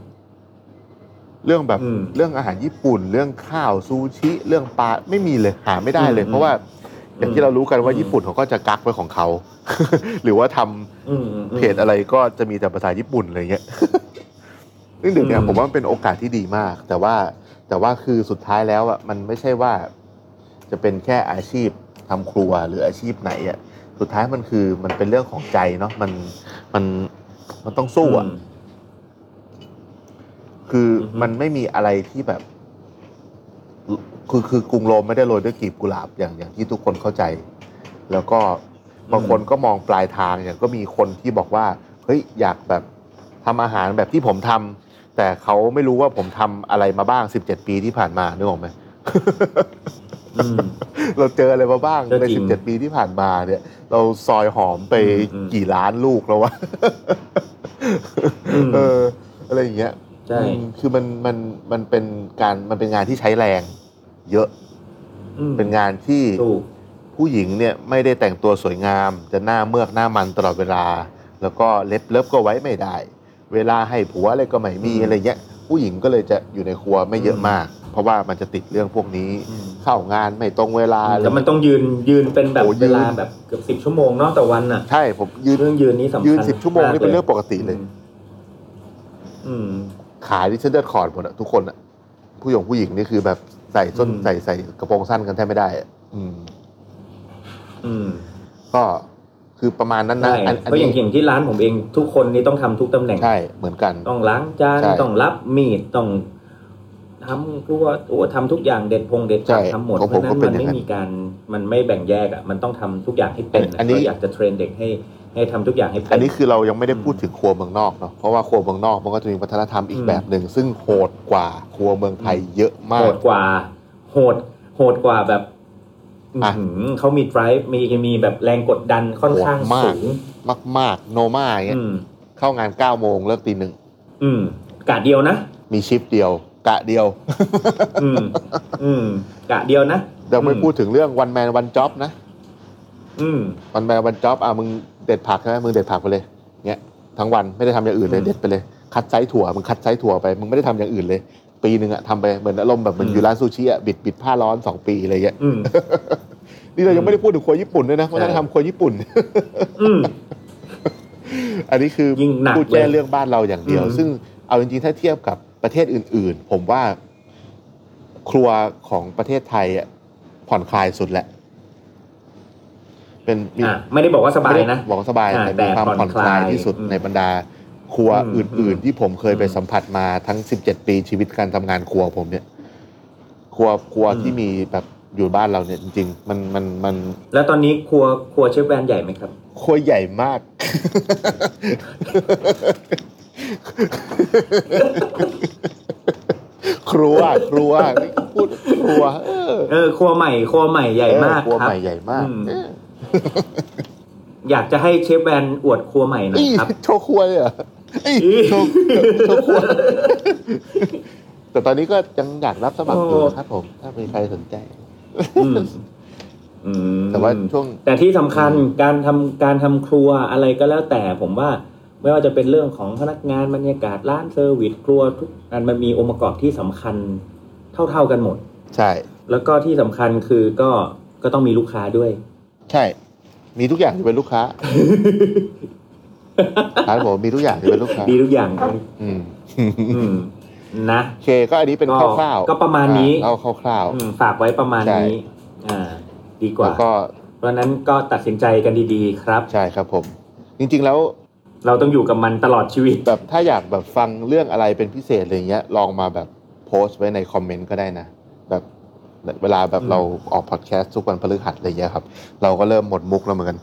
เรื่องแบบอืมเรื่องอาหารญี่ปุ่น เรื่องข้าวซูชิ เรื่องปลาไม่มีเลยหาไม่ได้เลยอืมเพราะว่า อย่างที่เรารู้กันว่าอืมญี่ปุ่นเขาก็จะกักไว้ของเขา หรือว่าทำอืมอืมอืมเพจอะไรก็จะมีแต่ภาษาญี่ปุ่นอะไรเงี้ยซึ่งเดี๋ยวเนี้ยอืมผมว่ามันเป็นโอกาสที่ดีมาก แต่ว่าแต่ว่าคือสุดท้ายแล้วอะมันไม่ใช่ว่า จะเป็นแค่อาชีพทำครัวหรืออาชีพไหนอะสุดท้ายมันคือมันเป็นเรื่องของใจเนาะมันมันมันต้องสู้อะมคือออฮึมันไม่มีอะไรที่แบบ คือคือกรุงโรมไม่ได้โรยด้วยกลีบกุหลาบอย่างอย่างที่ทุกคนเข้าใจ แล้วก็บางคนก็มองปลายทางอย่างก็มีคนที่บอกว่าเฮ้ยอยากแบบทำอาหารแบบที่ผมทำแต่เขาไม่รู้ว่าผมทำอะไรมาบ้างสิบเจ็ดปีที่ผ่านมานึกออกไหมอืมเราเจออะไรมาบ้างก็ในจริสิบงเจ็ดปีที่ผ่านมาเนี่ย เราซอยหอมไปอืมอืมกี่ล้านลูกแล้ววะอืมเอออะไรอย่างเงี้ยใช่อืมคือมันมันมันเป็นการมันเป็นงานที่ใช้แรง เยอะอืมเป็นงานที่ถูกผู้หญิงเนี่ยไม่ได้แต่งตัวสวยงาม จะหน้าเมือกหน้ามันตลอดเวลา แล้วก็เล็บเล็บก็ไว้ไม่ได้ เวลาให้ผัวอะไรก็ไม่มีอืมอะไรเงี้ยผู้หญิงก็เลยจะอยู่ในครัวไม่เยอะอืมมาก เพราะว่ามันจะติดเรื่องพวกนี้อืมเข้างานไม่ตรงเวลาแล้วมันต้องยืนยืนเป็นแบบโอ้ยืนเวลาแบบเกือบสิบชั่วโมงเนาะต่อวันอะใช่ผมยืนเรื่องยืนนี้สำคัญยืนสิบชั่วโมงนี่เป็นเรื่องากปกติเลย อืมขาที่ฉันเลือดขอดหมดอะทุกคนอะผู้หญิงผู้หญิงนี่คือแบบ ใส่ส้นอืมใส่ใส่กระโปรงสั้นกันแทบไม่ได้อะอืม อืมก็คือประมาณนั้นนะใช่อันเพราะอย่างอย่างที่ร้านผมเองทุกคนนี่ต้องทำทุกตำแหน่ง ใช่เหมือนกัน ต้องล้างจานใช่ต้องรับมีดต้องทำครัวโอ้ทำทุกอย่างเด็ดพงเด็ดใช่ผักทำหมดของเพผมราะฉะนั้นก็เป็มันนอย่างไม่นั้นมีการมันไม่แบ่งแยกอะมันต้องทำทุกอย่างให้เป็นอันนี้ก็อยากจะเทรนเด็กให้ ให้ทำทุกอย่างให้เป็นอันนี้คือเรายังไม่ได้พูดถึงครัวเมืองนอกเนาะเพราะว่าครัวเมืองนอกมันก็จะมีวัฒนธรรมอีกอืมแบบหนึ่งซึ่งโหดกว่าครัวเมืองไทยเยอะมาโหกดกว่าโหดโหดกว่าแบบอะอื้อหือเขามี drive มีมีแบบแรงกดดันค่อนข้างโหดมากสูงมากๆ Noma อย่างเงี้ยอืมเข้างานเก้าโมงเลิกตีหนึ่งอืมกะเดียวนะ มี shift เดียว กะเดียว อืมอืมกะเดียวนะเราไม่อืมพูดถึงเรื่อง one man one job นะ อืม one man one job อะมึง เด็ดผักใช่ไหมมึงเด็ดผักไปเลยเงี้ยทั้งวันไม่ได้ทำอย่างอื่นเลยอืมเด็ดไปเลย คัดไซส์ถั่วมึงคัดไซส์ถั่วไปมึงไม่ได้ทำอย่างอื่นเลย ปีหนึ่งอะทำไปเหมือนอารมณ์แบบมันอืมอยู่ร้านซูชิอะบิดบิดผ้าร้อนสองปีอะไรเงี้ยอืมนี่เรายังไม่ได้พูดถึงครัวญี่ปุ่นด้วยนะวัฒนธรรมครัวญี่ปุ่นอืมอันนี้คือยิ่งหนักพูดแค่เลยเรื่องบ้านเราอย่างเดียวอืมซึ่งเอาจริงๆถ้าเทียบกับประเทศอื่น ๆ ผมว่าครัวของประเทศไทยอะผ่อนคลายสุดแหละ เป็นมีอะไม่ได้บอกว่าสบายไม่ได้นะบอกว่าสบายอ่าแต่มีความแต่ผ่ผ่ออนนคคลาลายยที่สุดอืมในบรรดาครัวอืมอื่น ๆ ที่ผมเคยไปอืมสัมผัสมาทั้ง 17 ปีชีวิตการทำงานครัวผมเนี่ย ครัวครัวอืมที่มีแบบอยู่บ้านเราเนี่ยจริงๆมันมันมัน แล้วตอนนี้ครัวครัวเชฟแวนใหญ่ไหมครับ ครัวใหญ่มาก ครัวครัวนี่พูดครัวเออเออครัวใหม่ครัวใหม่ใหญ่มากเออครัวครับใหม่ใหญ่มาก อืมเอออยากจะให้เชฟแวนอวดครัวใหม่หน่อยอี้ครับโชว์ครัวเลยเหรออี้อี้โชว์โชว์ครัว แต่ตอนนี้ก็ยังอยากรับสมัครอยู่นะครับผม ถ้ามีใครสนใจอืมอืมแต่ว่าช่วง แต่ที่สำคัญการทำการทำครัวอะไรก็แล้วแต่ผมว่าไม่ว่าจะเป็นเรื่องของพนักงานบรรยากาศร้าน service ครัวทุกอันมันมีองค์ประกอบที่สำคัญเท่าๆกันหมด ใช่ แล้วก็ที่สำคัญคือก็ก็ต้องมีลูกค้าด้วย ใช่ มีทุกอย่างที่เป็นลูกค้าครับผมมีทุกอย่างที่เป็นลูกค้าดีทุกอย่างอืมอืมนะโอเคก็อันนี้เป็นก็คร่าวๆก็ประมาณนี้อ่เอาคร่าวอืมฝากไว้ประมาณใช่นี้ อ่า ดีๆกว่าแล้วก็เพราะฉะนั้นก็ตัดสินใจกันดีๆ ครับ ใช่ครับผม จริงๆแล้ว เราต้องอยู่กับมันตลอดชีวิตแบบถ้าอยากแบบฟังเรื่องอะไรเป็นพิเศษอะไรเงี้ย ลองมาแบบโพสต์ไว้ในคอมเมนต์ก็ได้นะแบบ เวลาแบบอืมเราออกพอดแคสต์ทุกวันพฤหัสอะไรเงี้ยครับ เราก็เริ่มหมดมุกแล้วเหมือนกัน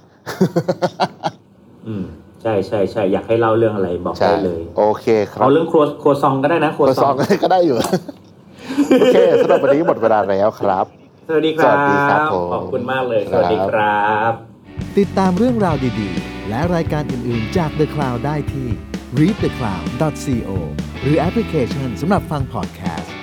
อืมใช่ใช่ใช่อยากให้เล่าเรื่องอะไรบอกใช่ได้เลย โอเคครับเอาเรื่องครัวครัวซองก็ได้นะครัวกระซซอองงก็ได้อยู่ โอเคสำหรับวันนี้หมดเวลาแล้วครับ สวัสดีครับสวัสดีครับผมขอบคุณมากเลยครับสวัสดีครับ ติดตามเรื่องราวดีๆ และรายการอื่นๆจาก The Cloud ได้ที่ readthecloud.co หรือแอปพลิเคชันสำหรับฟังพอดแคสต์